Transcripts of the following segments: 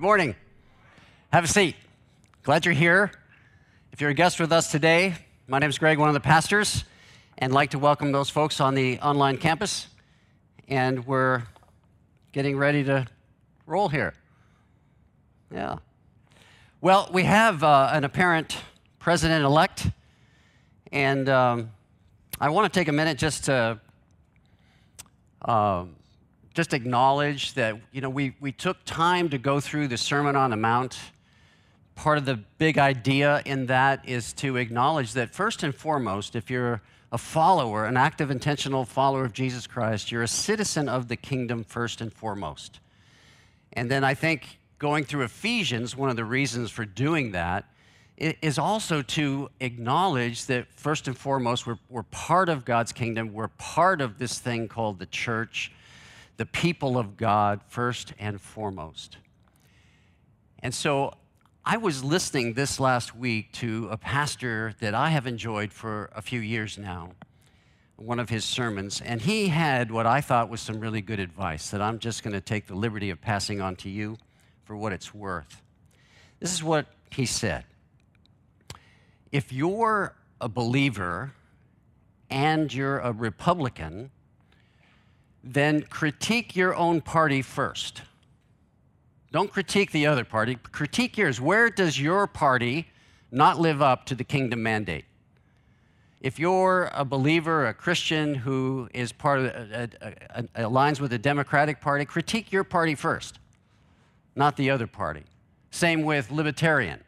Good morning. Have a seat. Glad you're here. If you're a guest with us today, my name is Greg, one of the pastors, and like to welcome those folks on the online campus. And we're getting ready to roll here. Yeah. Well, we have uh, an apparent president elect, and um, I want to take a minute just to um, just acknowledge that you know we, we took time to go through the Sermon on the Mount. Part of the big idea in that is to acknowledge that first and foremost, if you're a follower, an active, intentional follower of Jesus Christ, you're a citizen of the kingdom first and foremost. And then I think going through Ephesians, one of the reasons for doing that is also to acknowledge that first and foremost, we're, we're part of God's kingdom. We're part of this thing called the church, the people of God, first and foremost. And so I was listening this last week to a pastor that I have enjoyed for a few years now, one of his sermons, and he had what I thought was some really good advice that I'm just going to take the liberty of passing on to you for what it's worth. This is what he said If you're a believer and you're a Republican, then critique your own party first. Don't critique the other party, critique yours. Where does your party not live up to the kingdom mandate? If you're a believer, a Christian who is part of, a, a, a, aligns with the Democratic Party, critique your party first not the other party. Same with Libertarian.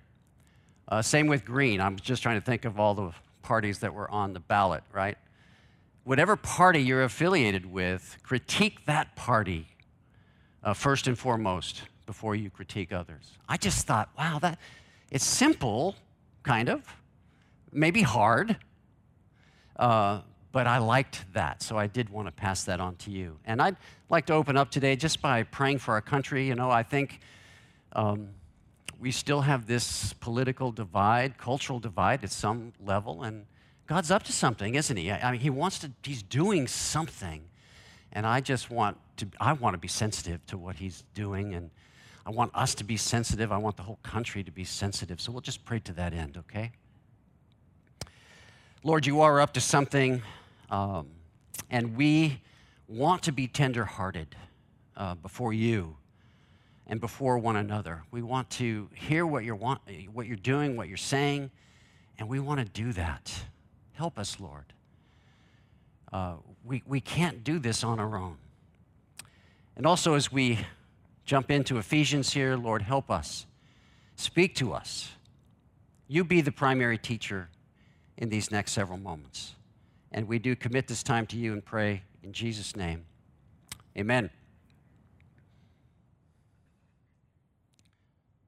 Uh, same with Green. I'm just trying to think of all the parties that were on the ballot, right? Whatever party you're affiliated with, critique that party uh, first and foremost before you critique others. I just thought, wow, that it's simple, kind of, maybe hard, uh, but I liked that, so I did want to pass that on to you. And I'd like to open up today just by praying for our country. You know, I think um, we still have this political divide, cultural divide at some level, and God's up to something, isn't He? I mean, He wants to, He's doing something. And I just want to, I want to be sensitive to what He's doing, and I want us to be sensitive. I want the whole country to be sensitive. So we'll just pray to that end, okay? Lord, you are up to something. Um, and we want to be tenderhearted uh, before you and before one another. We want to hear what you're, want, what you're doing, what you're saying, and we want to do that. Help us, Lord. Uh, we, we can't do this on our own. And also, as we jump into Ephesians here, Lord, help us. Speak to us. You be the primary teacher in these next several moments. And we do commit this time to you and pray in Jesus' name. Amen.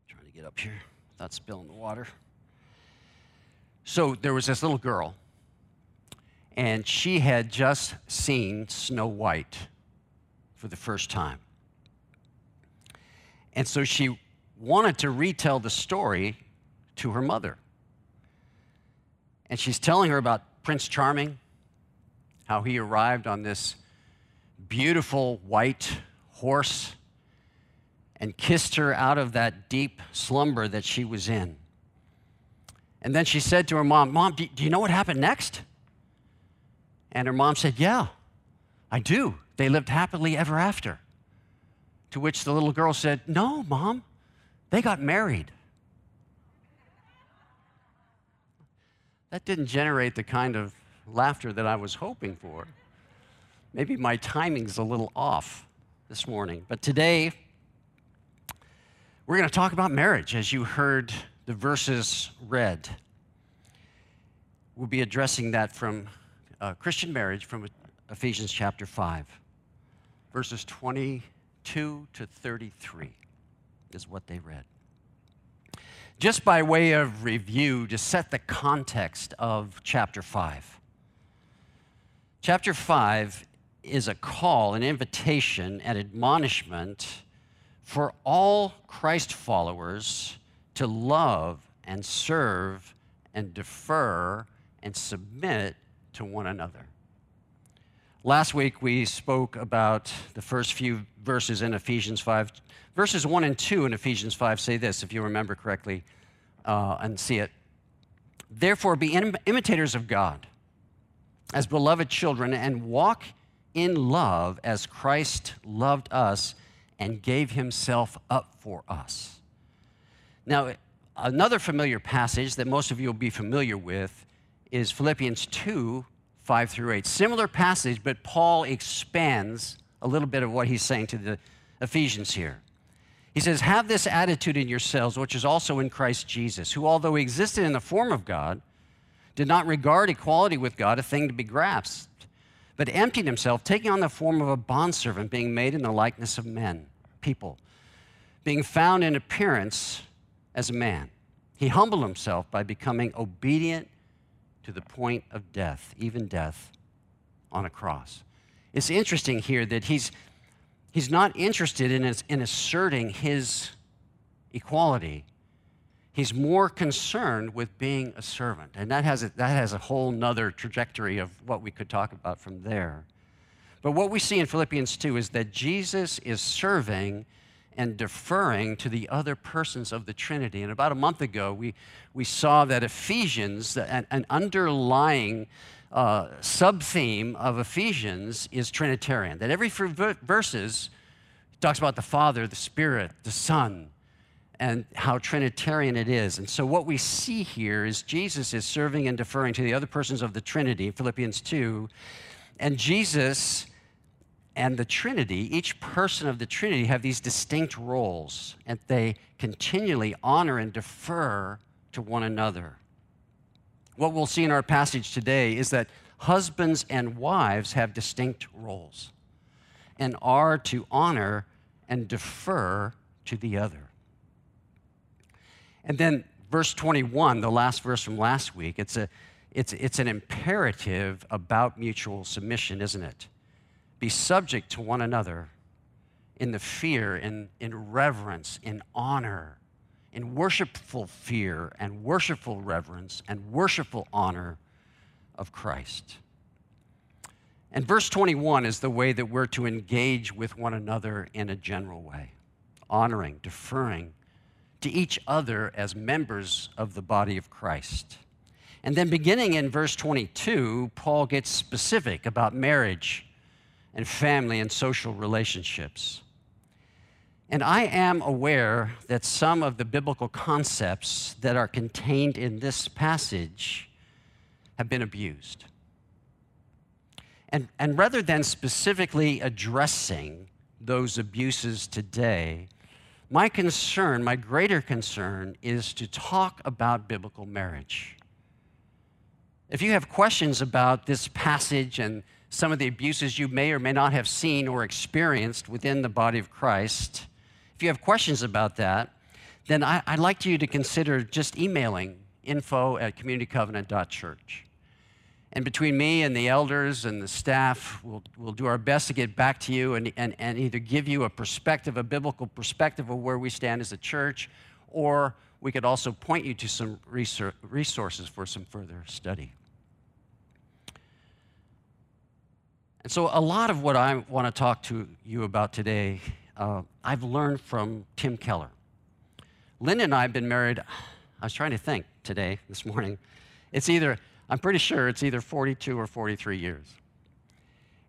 Trying to get up here without spilling the water. So there was this little girl, and she had just seen Snow White for the first time. And so she wanted to retell the story to her mother. And she's telling her about Prince Charming how he arrived on this beautiful white horse and kissed her out of that deep slumber that she was in. And then she said to her mom, Mom, do, you know what happened next? And her mom said, Yeah, I do. They lived happily ever after. To which the little girl said, No, Mom, they got married. That didn't generate the kind of laughter that I was hoping for. Maybe my timing's a little off this morning. But today, we're going to talk about marriage as you heard the verses read. We'll be addressing that from uh, Christian marriage from Ephesians chapter 5, verses 22 to 33 is what they read. Just by way of review, to set the context of chapter 5. Chapter 5 is a call, an invitation, an admonishment for all Christ followers to love and serve and defer and submit to one another. Last week we spoke about the first few verses in Ephesians 5. Verses 1 and 2 in Ephesians 5 say this, if you remember correctly uh, and see it. Therefore, be Im- imitators of God as beloved children and walk in love as Christ loved us and gave himself up for us. Now, another familiar passage that most of you will be familiar with is Philippians 2 5 through 8. Similar passage, but Paul expands a little bit of what he's saying to the Ephesians here. He says, Have this attitude in yourselves, which is also in Christ Jesus, who, although he existed in the form of God, did not regard equality with God a thing to be grasped, but emptied himself, taking on the form of a bondservant, being made in the likeness of men, people, being found in appearance as a man. He humbled himself by becoming obedient to the point of death, even death on a cross. It's interesting here that he's, he's not interested in, his, in asserting his equality. He's more concerned with being a servant. And that has a, that has a whole nother trajectory of what we could talk about from there. But what we see in Philippians 2 is that Jesus is serving and deferring to the other persons of the Trinity. And about a month ago, we, we saw that Ephesians, an, an underlying uh, sub theme of Ephesians is Trinitarian. That every verses talks about the Father, the Spirit, the Son, and how Trinitarian it is. And so, what we see here is Jesus is serving and deferring to the other persons of the Trinity, Philippians 2, and Jesus and the Trinity, each person of the Trinity, have these distinct roles, and they continually honor and defer to one another. What we'll see in our passage today is that husbands and wives have distinct roles and are to honor and defer to the other. And then, verse 21, the last verse from last week, it's, a, it's, it's an imperative about mutual submission, isn't it? Be subject to one another in the fear, in, in reverence, in honor, in worshipful fear and worshipful reverence and worshipful honor of Christ. And verse 21 is the way that we're to engage with one another in a general way, honoring, deferring to each other as members of the body of Christ. And then beginning in verse 22, Paul gets specific about marriage and family and social relationships. And I am aware that some of the biblical concepts that are contained in this passage have been abused. And, and rather than specifically addressing those abuses today, my concern, my greater concern, is to talk about biblical marriage. If you have questions about this passage and some of the abuses you may or may not have seen or experienced within the body of Christ, if you have questions about that, then I, would like you to consider just emailing info at communitycovenant.church. And between me and the elders and the staff, we'll, we'll do our best to get back to you and, and, and either give you a perspective, a biblical perspective of where we stand as a church, or we could also point you to some resources for some further study. And so, a lot of what I want to talk to you about today, uh, I've learned from Tim Keller. Lynn and I have been married, I was trying to think today, this morning. It's either, I'm pretty sure it's either 42 or 43 years.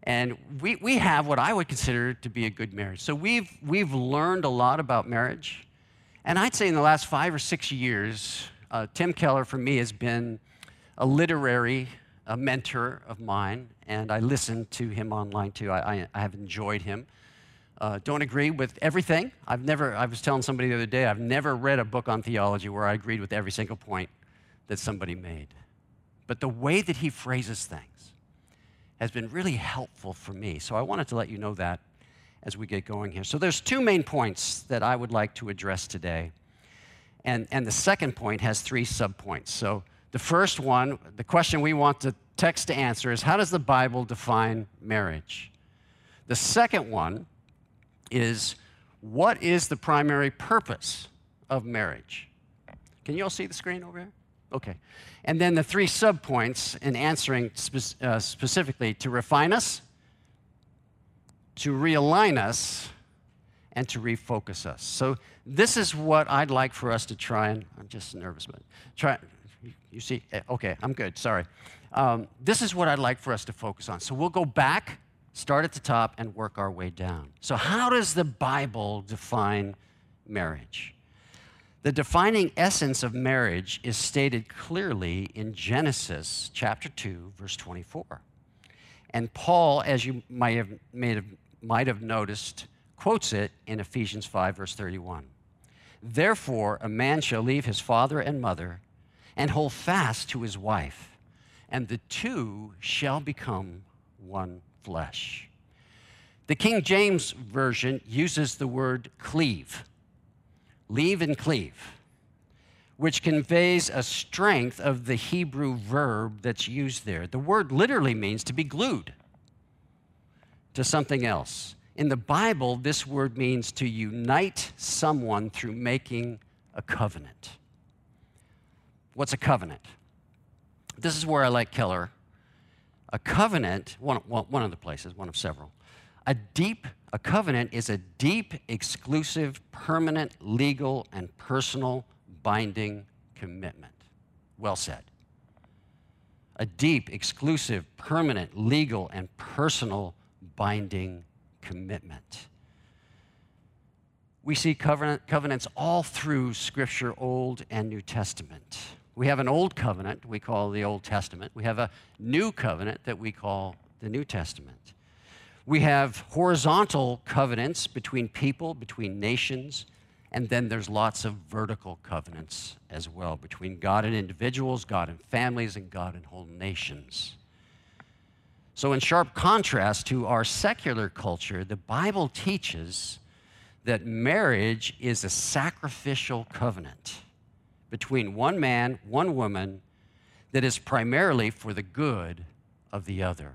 And we, we have what I would consider to be a good marriage. So we've, we've learned a lot about marriage. And I'd say in the last five or six years, uh, Tim Keller for me has been a literary a mentor of mine, and I listen to him online too. I, I, I have enjoyed him. Uh, don't agree with everything. I've never, I was telling somebody the other day, I've never read a book on theology where I agreed with every single point that somebody made. But the way that he phrases things has been really helpful for me. So I wanted to let you know that as we get going here. So there's two main points that I would like to address today. And, and the second point has three subpoints. So the first one, the question we want the text to answer is how does the Bible define marriage? The second one is what is the primary purpose of marriage? Can you all see the screen over here? Okay. And then the three subpoints in answering spe- uh, specifically to refine us, to realign us and to refocus us. So this is what I'd like for us to try and I'm just nervous, but try. You see, eh, okay, I'm good. Sorry. Um, this is what I'd like for us to focus on. So we'll go back, start at the top, and work our way down. So how does the Bible define marriage? The defining essence of marriage is stated clearly in Genesis chapter 2, verse 24. And Paul, as you might have, have, might have noticed, quotes it in Ephesians 5, verse 31. Therefore, a man shall leave his father and mother and hold fast to his wife, and the two shall become one flesh. The King James Version uses the word cleave, leave and cleave, which conveys a strength of the Hebrew verb that's used there. The word literally means to be glued to something else. In the Bible, this word means to unite someone through making a covenant. What's a covenant? This is where I like Keller. A covenant, one, one of the places, one of several. A deep, a covenant is a deep, exclusive, permanent, legal, and personal binding commitment. Well said. A deep, exclusive, permanent, legal, and personal binding commitment. We see covenant, covenants all through Scripture, Old and New Testament. We have an Old Covenant we call the Old Testament. We have a New Covenant that we call the New Testament. We have horizontal covenants between people, between nations, and then there's lots of vertical covenants as well between God and individuals, God and families, and God and whole nations. So, in sharp contrast to our secular culture, the Bible teaches that marriage is a sacrificial covenant between one man, one woman, that is primarily for the good of the other.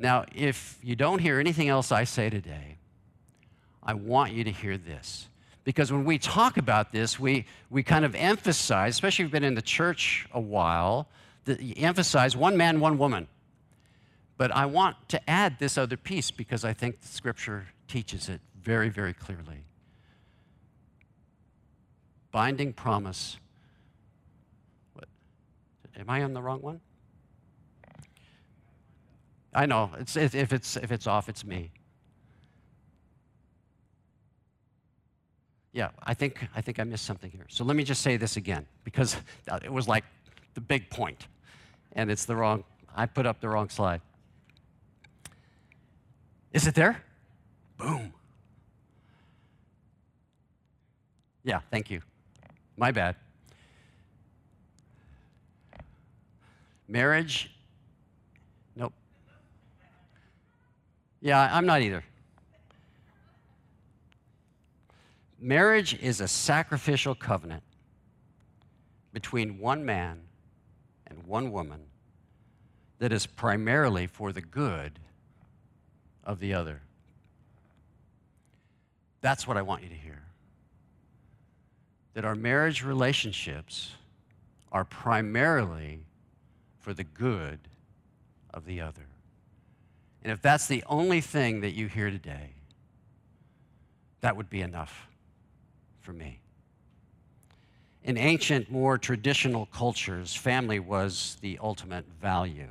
Now, if you don't hear anything else I say today, I want you to hear this. Because when we talk about this, we, we kind of emphasize, especially if you've been in the church a while, that you emphasize one man, one woman. But I want to add this other piece because I think the scripture teaches it very, very clearly. Binding promise. What? Am I on the wrong one? I know. It's, if, it's, if it's off, it's me. Yeah, I think, I think I missed something here. So let me just say this again because it was like the big point, and it's the wrong, I put up the wrong slide. Is it there? Boom. Yeah, thank you. My bad. Marriage? Nope. Yeah, I'm not either. Marriage is a sacrificial covenant between one man and one woman that is primarily for the good of the other. That's what I want you to hear. That our marriage relationships are primarily for the good of the other. And if that's the only thing that you hear today, that would be enough for me. In ancient, more traditional cultures, family was the ultimate value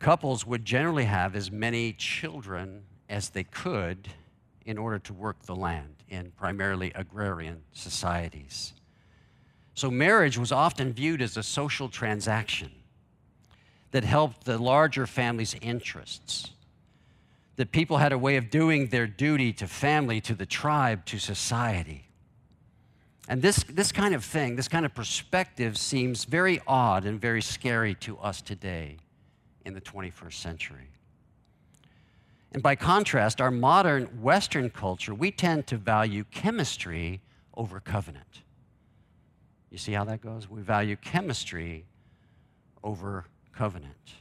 couples would generally have as many children as they could in order to work the land in primarily agrarian societies. So, marriage was often viewed as a social transaction that helped the larger family's interests. That people had a way of doing their duty to family, to the tribe, to society. And this, this kind of thing, this kind of perspective seems very odd and very scary to us today in the 21st century. And by contrast, our modern Western culture, we tend to value chemistry over covenant. You see how that goes? We value chemistry over covenant.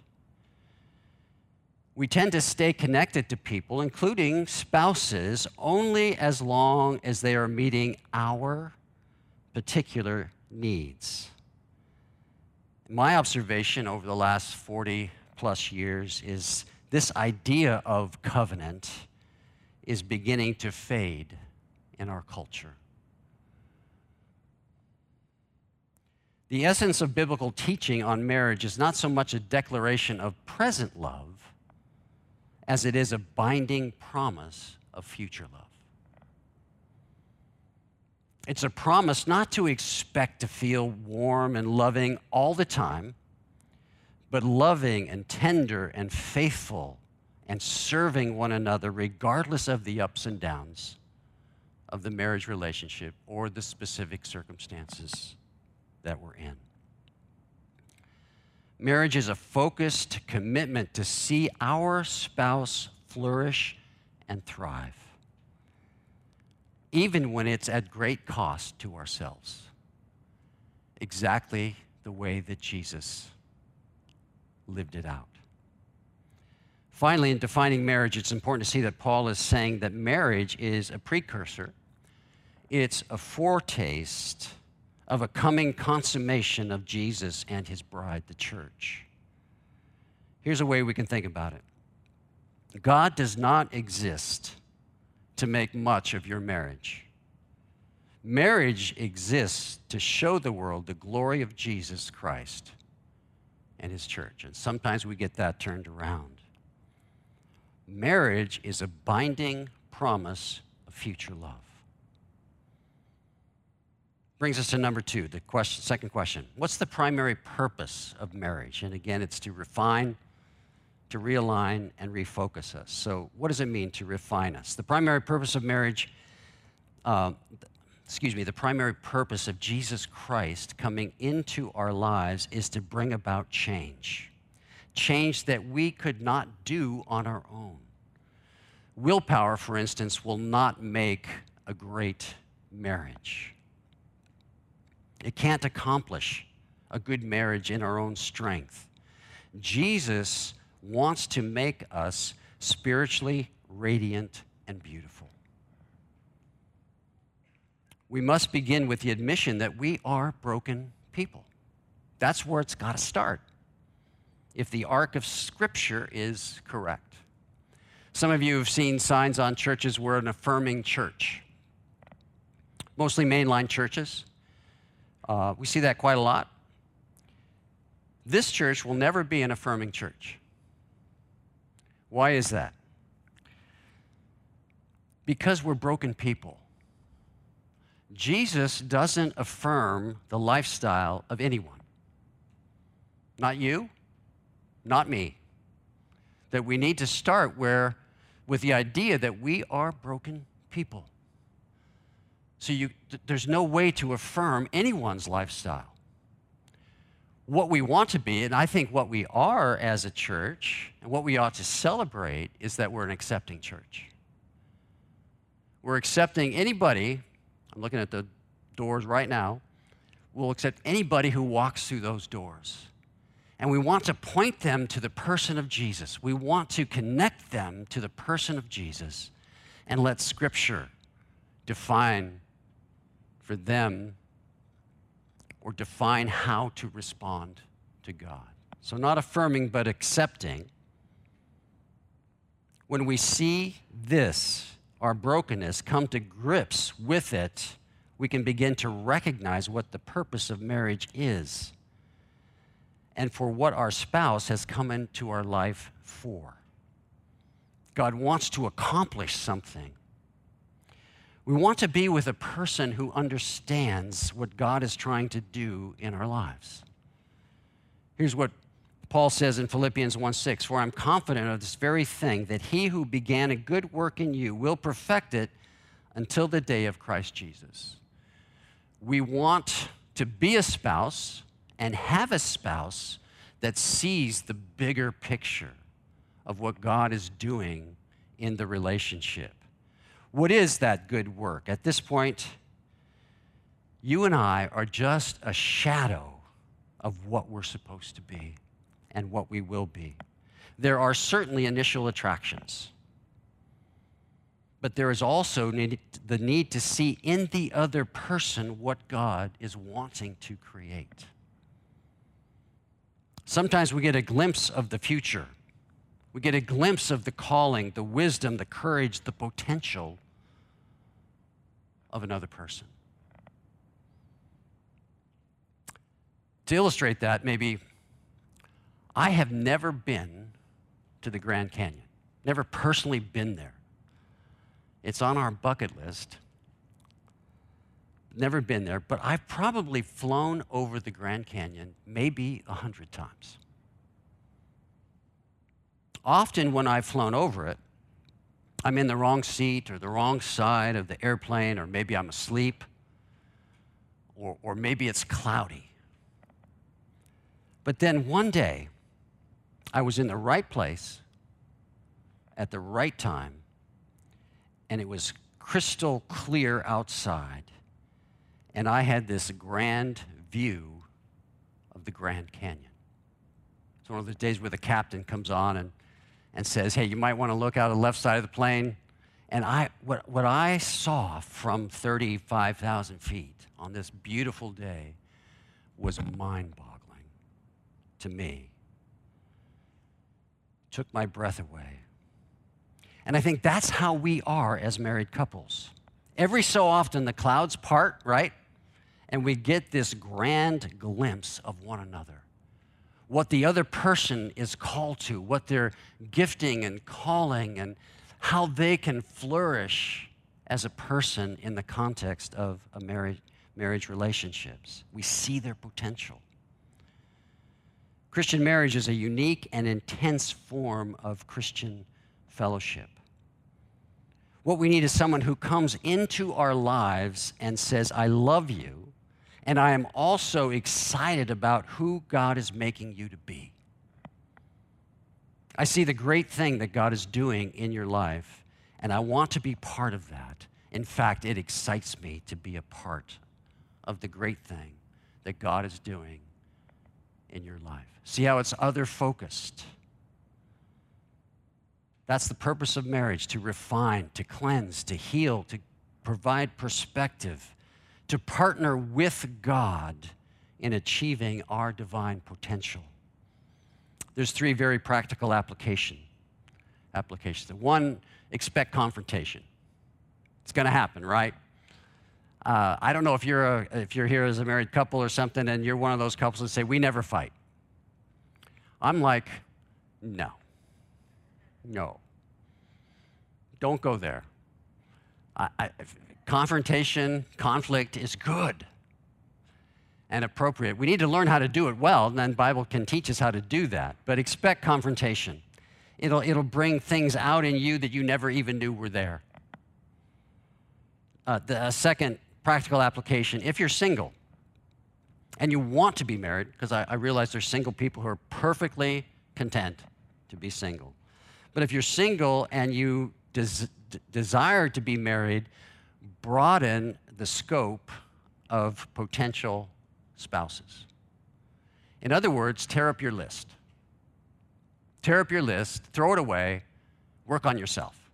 We tend to stay connected to people, including spouses, only as long as they are meeting our particular needs. My observation over the last 40 plus years is this idea of covenant is beginning to fade in our culture. The essence of biblical teaching on marriage is not so much a declaration of present love as it is a binding promise of future love. It's a promise not to expect to feel warm and loving all the time, but loving and tender and faithful and serving one another regardless of the ups and downs of the marriage relationship or the specific circumstances that we're in. Marriage is a focused commitment to see our spouse flourish and thrive, even when it's at great cost to ourselves. Exactly the way that Jesus lived it out. Finally, in defining marriage, it's important to see that Paul is saying that marriage is a precursor, it's a foretaste of a coming consummation of Jesus and his bride, the church. Here's a way we can think about it God does not exist to make much of your marriage. Marriage exists to show the world the glory of Jesus Christ and his church. And sometimes we get that turned around. Marriage is a binding promise of future love. Brings us to number two, the question, second question. What's the primary purpose of marriage? And again, it's to refine, to realign, and refocus us. So, what does it mean to refine us? The primary purpose of marriage, uh, excuse me, the primary purpose of Jesus Christ coming into our lives is to bring about change. Change that we could not do on our own. Willpower, for instance, will not make a great marriage. It can't accomplish a good marriage in our own strength. Jesus wants to make us spiritually radiant and beautiful. We must begin with the admission that we are broken people. That's where it's got to start, if the arc of Scripture is correct. Some of you have seen signs on churches, we're an affirming church, mostly mainline churches. Uh, we see that quite a lot. This church will never be an affirming church. Why is that? Because we're broken people. Jesus doesn't affirm the lifestyle of anyone. Not you, not me. That we need to start where with the idea that we are broken people. So you, there's no way to affirm anyone's lifestyle. What we want to be, and I think what we are as a church, and what we ought to celebrate, is that we're an accepting church. We're accepting anybody, I'm looking at the doors right now, we'll accept anybody who walks through those doors. And we want to point them to the person of Jesus. We want to connect them to the person of Jesus and let Scripture define for them or define how to respond to God. So, not affirming, but accepting. When we see this, our brokenness, come to grips with it, we can begin to recognize what the purpose of marriage is and for what our spouse has come into our life for. God wants to accomplish something we want to be with a person who understands what God is trying to do in our lives. Here's what Paul says in Philippians 1 6 For I'm confident of this very thing, that he who began a good work in you will perfect it until the day of Christ Jesus. We want to be a spouse and have a spouse that sees the bigger picture of what God is doing in the relationship. What is that good work? At this point, you and I are just a shadow of what we're supposed to be and what we will be. There are certainly initial attractions, but there is also need, the need to see in the other person what God is wanting to create. Sometimes we get a glimpse of the future We get a glimpse of the calling, the wisdom, the courage, the potential of another person. To illustrate that, maybe I have never been to the Grand Canyon, never personally been there. It's on our bucket list. Never been there, but I've probably flown over the Grand Canyon maybe a hundred times. Often, when I've flown over it, I'm in the wrong seat or the wrong side of the airplane, or maybe I'm asleep, or, or maybe it's cloudy. But then one day, I was in the right place at the right time, and it was crystal clear outside, and I had this grand view of the Grand Canyon. It's one of those days where the captain comes on and and says, hey, you might want to look out the left side of the plane. And I, what, what I saw from 35,000 feet on this beautiful day was mind boggling to me. Took my breath away. And I think that's how we are as married couples. Every so often, the clouds part, right? And we get this grand glimpse of one another what the other person is called to, what their gifting and calling, and how they can flourish as a person in the context of a marriage, marriage relationships. We see their potential. Christian marriage is a unique and intense form of Christian fellowship. What we need is someone who comes into our lives and says, I love you, and I am also excited about who God is making you to be. I see the great thing that God is doing in your life, and I want to be part of that. In fact, it excites me to be a part of the great thing that God is doing in your life. See how it's other focused. That's the purpose of marriage to refine, to cleanse, to heal, to provide perspective to partner with God in achieving our divine potential. There's three very practical application applications. One, expect confrontation. It's going to happen, right? Uh, I don't know if you're, a, if you're here as a married couple or something and you're one of those couples that say, we never fight. I'm like, no, no. Don't go there. I, I, confrontation, conflict is good and appropriate. We need to learn how to do it well, and then Bible can teach us how to do that. But expect confrontation. It'll, it'll bring things out in you that you never even knew were there. Uh, the second practical application if you're single and you want to be married, because I, I realize there's single people who are perfectly content to be single. But if you're single and you des- desire to be married, broaden the scope of potential spouses. In other words, tear up your list. Tear up your list, throw it away, work on yourself.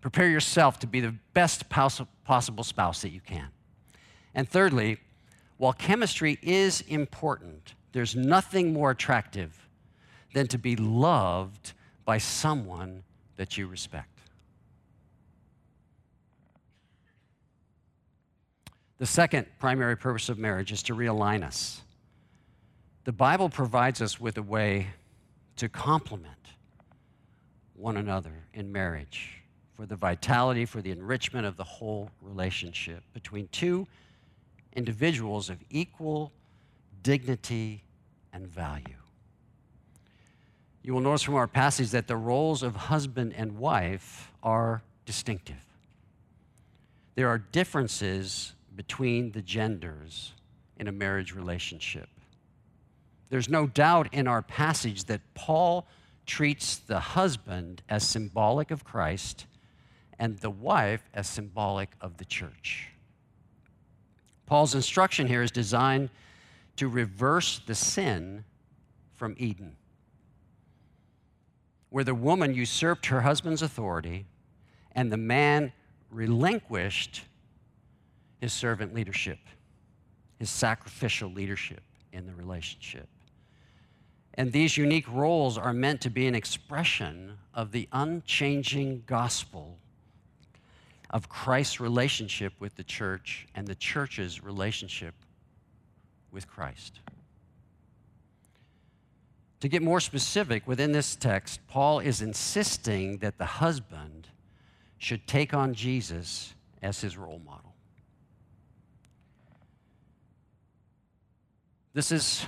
Prepare yourself to be the best possible spouse that you can. And thirdly, while chemistry is important, there's nothing more attractive than to be loved by someone that you respect. The second primary purpose of marriage is to realign us. The Bible provides us with a way to complement one another in marriage for the vitality, for the enrichment of the whole relationship between two individuals of equal dignity and value. You will notice from our passage that the roles of husband and wife are distinctive. There are differences between the genders in a marriage relationship. There's no doubt in our passage that Paul treats the husband as symbolic of Christ and the wife as symbolic of the church. Paul's instruction here is designed to reverse the sin from Eden, where the woman usurped her husband's authority and the man relinquished his servant leadership, his sacrificial leadership in the relationship. And these unique roles are meant to be an expression of the unchanging gospel of Christ's relationship with the church and the church's relationship with Christ. To get more specific, within this text, Paul is insisting that the husband should take on Jesus as his role model. This is,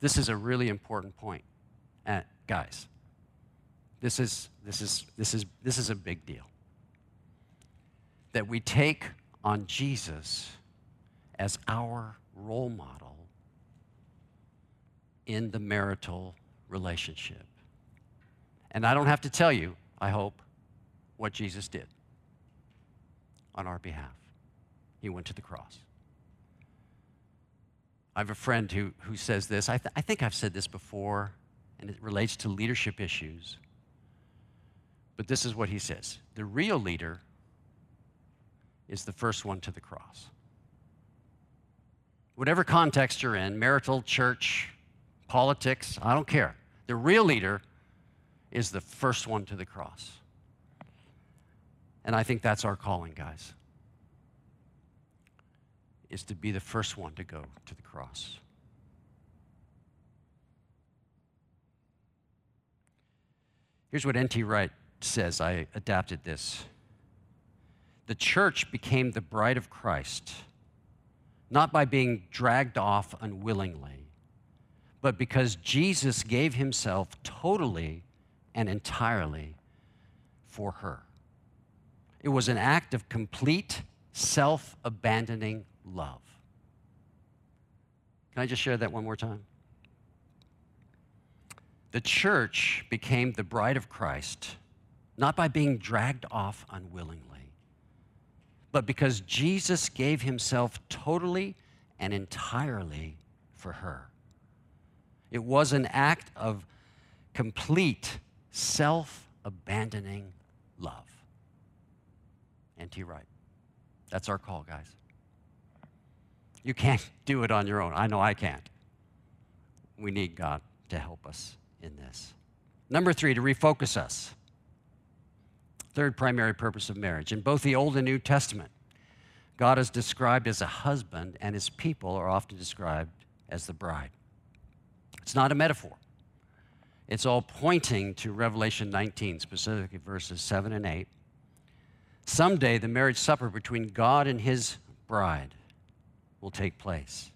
this is a really important point. Uh, guys, this is, this, is, this, is, this is a big deal. That we take on Jesus as our role model in the marital relationship. And I don't have to tell you, I hope, what Jesus did on our behalf. He went to the cross. I have a friend who, who says this. I, th- I think I've said this before, and it relates to leadership issues. But this is what he says The real leader is the first one to the cross. Whatever context you're in, marital, church, politics, I don't care. The real leader is the first one to the cross. And I think that's our calling, guys is to be the first one to go to the cross. Here's what N.T. Wright says. I adapted this. The church became the bride of Christ, not by being dragged off unwillingly, but because Jesus gave himself totally and entirely for her. It was an act of complete self abandoning love. Can I just share that one more time? The church became the bride of Christ not by being dragged off unwillingly, but because Jesus gave himself totally and entirely for her. It was an act of complete self abandoning love. N.T. Wright. That's our call, guys. You can't do it on your own. I know I can't. We need God to help us in this. Number three, to refocus us. Third primary purpose of marriage. In both the Old and New Testament, God is described as a husband, and his people are often described as the bride. It's not a metaphor, it's all pointing to Revelation 19, specifically verses 7 and 8. Someday, the marriage supper between God and his bride will take place.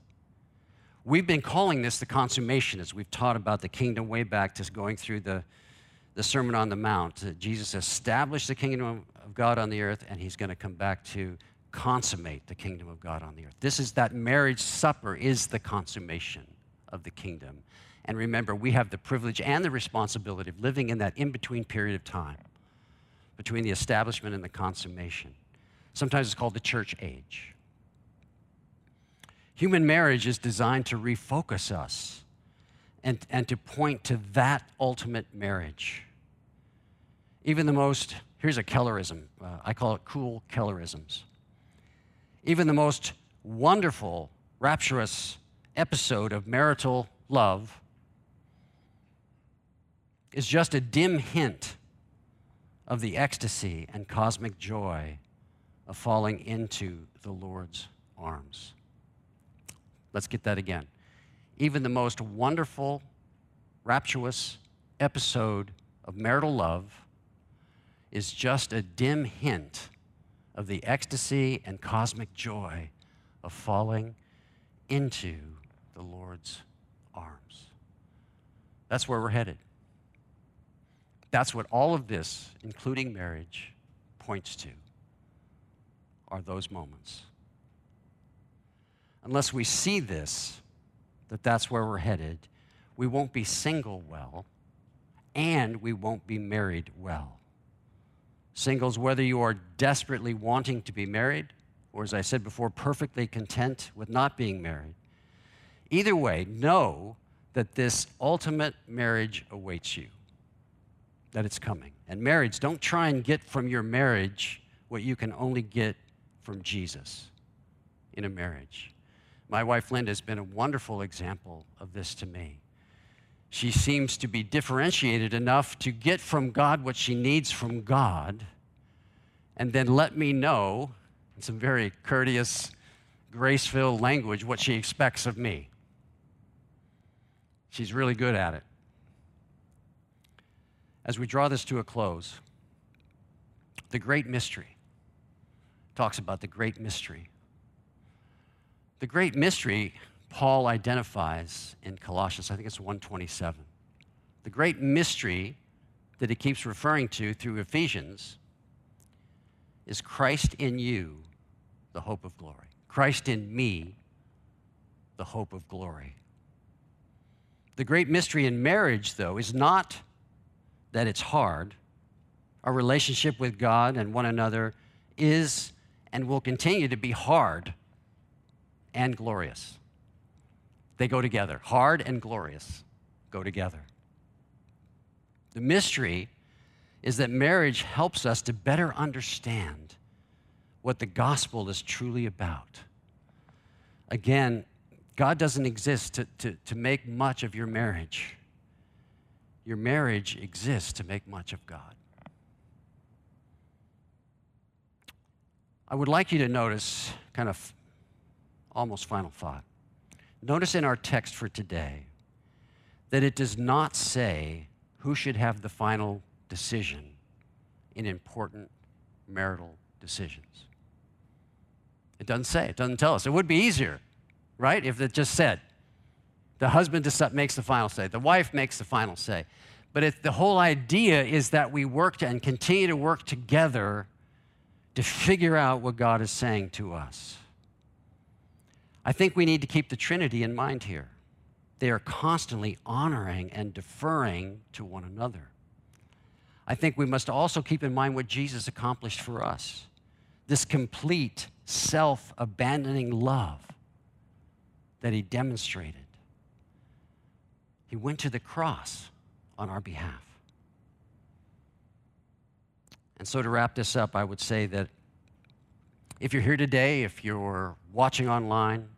We've been calling this the consummation as we've taught about the kingdom way back to going through the, the Sermon on the Mount. Jesus established the kingdom of God on the earth, and he's going to come back to consummate the kingdom of God on the earth. This is that marriage supper is the consummation of the kingdom. And remember, we have the privilege and the responsibility of living in that in between period of time between the establishment and the consummation. Sometimes it's called the church age. Human marriage is designed to refocus us and, and to point to that ultimate marriage. Even the most, here's a Kellerism, uh, I call it cool Kellerisms. Even the most wonderful, rapturous episode of marital love is just a dim hint of the ecstasy and cosmic joy of falling into the Lord's arms. Let's get that again. Even the most wonderful, rapturous episode of marital love is just a dim hint of the ecstasy and cosmic joy of falling into the Lord's arms. That's where we're headed. That's what all of this, including marriage, points to are those moments unless we see this, that that's where we're headed, we won't be single well and we won't be married well. Singles, whether you are desperately wanting to be married, or as I said before, perfectly content with not being married, either way, know that this ultimate marriage awaits you, that it's coming. And marriage, don't try and get from your marriage what you can only get from Jesus in a marriage. My wife Linda has been a wonderful example of this to me. she seems to be differentiated enough to get from God what she needs from God, and then let me know in some very courteous, grace filled language what she expects of me. She's really good at it. As we draw this to a close, the great mystery talks about the great mystery. The great mystery Paul identifies in Colossians, I think it's 127. The great mystery that he keeps referring to through Ephesians is Christ in you, the hope of glory. Christ in me, the hope of glory. The great mystery in marriage, though, is not that it's hard. Our relationship with God and one another is and will continue to be hard and glorious. They go together. Hard and glorious go together. The mystery is that marriage helps us to better understand what the gospel is truly about. Again, God doesn't exist to, to, to make much of your marriage. Your marriage exists to make much of God. I would like you to notice, kind of almost final thought. Notice in our text for today that it does not say who should have the final decision in important marital decisions. It doesn't say, it doesn't tell us. It would be easier, right, if it just said the husband makes the final say, the wife makes the final say. But it, the whole idea is that we work and continue to work together to figure out what God is saying to us. I think we need to keep the Trinity in mind here. They are constantly honoring and deferring to one another. I think we must also keep in mind what Jesus accomplished for us this complete self abandoning love that he demonstrated. He went to the cross on our behalf. And so, to wrap this up, I would say that if you're here today, if you're watching online,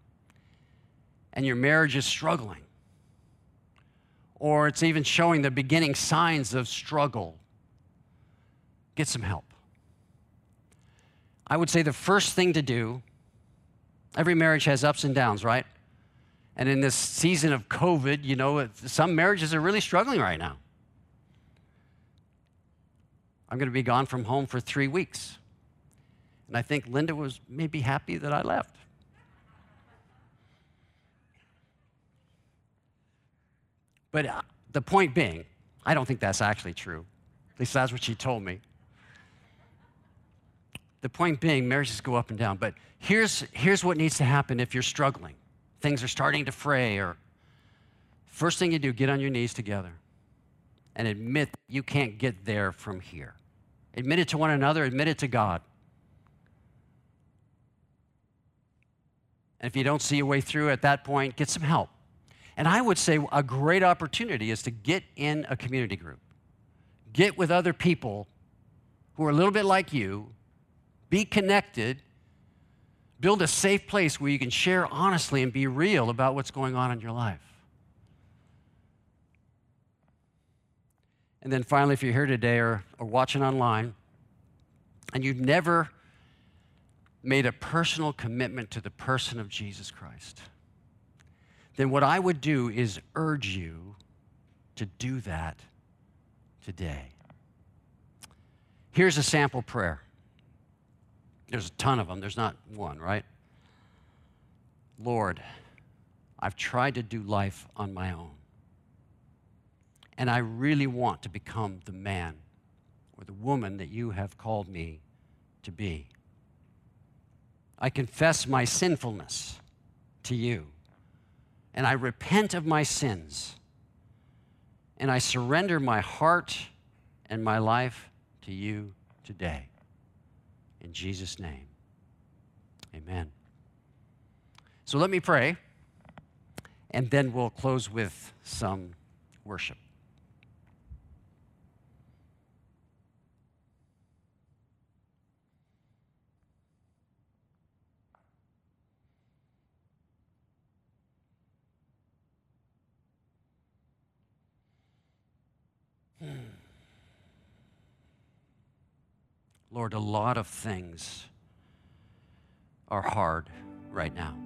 and your marriage is struggling, or it's even showing the beginning signs of struggle, get some help. I would say the first thing to do, every marriage has ups and downs, right? And in this season of COVID, you know, some marriages are really struggling right now. I'm going to be gone from home for three weeks. And I think Linda was maybe happy that I left. But uh, the point being, I don't think that's actually true. At least that's what she told me. The point being, marriages go up and down. But here's, here's what needs to happen if you're struggling. Things are starting to fray, or first thing you do, get on your knees together and admit you can't get there from here. Admit it to one another, admit it to God. And if you don't see a way through at that point, get some help. And I would say a great opportunity is to get in a community group, get with other people who are a little bit like you, be connected, build a safe place where you can share honestly and be real about what's going on in your life. And then finally, if you're here today or, or watching online and you've never made a personal commitment to the person of Jesus Christ, then what I would do is urge you to do that today. Here's a sample prayer. There's a ton of them, there's not one, right? Lord, I've tried to do life on my own. And I really want to become the man or the woman that you have called me to be. I confess my sinfulness to you and I repent of my sins, and I surrender my heart and my life to you today. In Jesus' name, amen. So let me pray, and then we'll close with some worship. Lord, a lot of things are hard right now.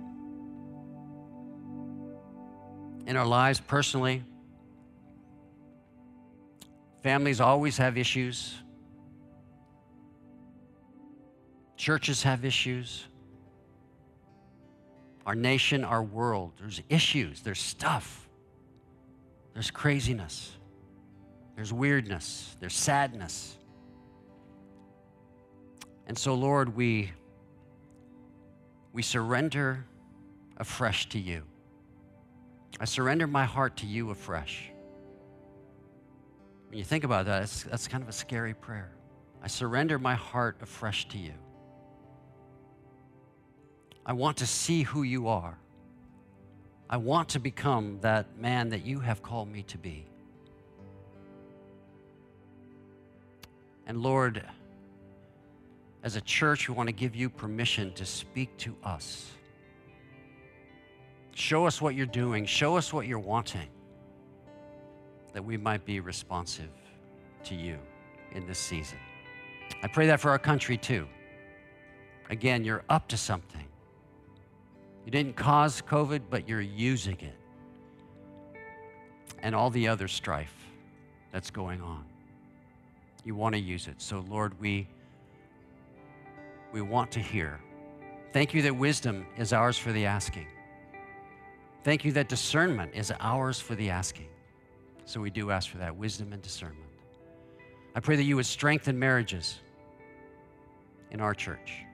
In our lives personally, families always have issues, churches have issues. Our nation, our world, there's issues, there's stuff, there's craziness, there's weirdness, there's sadness. And so, Lord, we, we surrender afresh to you. I surrender my heart to you afresh. When you think about that, that's kind of a scary prayer. I surrender my heart afresh to you. I want to see who you are. I want to become that man that you have called me to be. And Lord, as a church, we want to give you permission to speak to us. Show us what you're doing, show us what you're wanting, that we might be responsive to you in this season. I pray that for our country too. Again, you're up to something. You didn't cause COVID, but you're using it. And all the other strife that's going on. You want to use it. So, Lord, we, we want to hear. Thank you that wisdom is ours for the asking. Thank you that discernment is ours for the asking. So we do ask for that wisdom and discernment. I pray that you would strengthen marriages in our church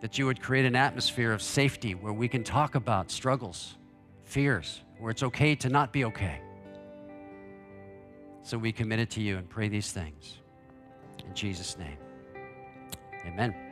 that you would create an atmosphere of safety where we can talk about struggles, fears, where it's okay to not be okay. So we commit it to you and pray these things. In Jesus' name, amen.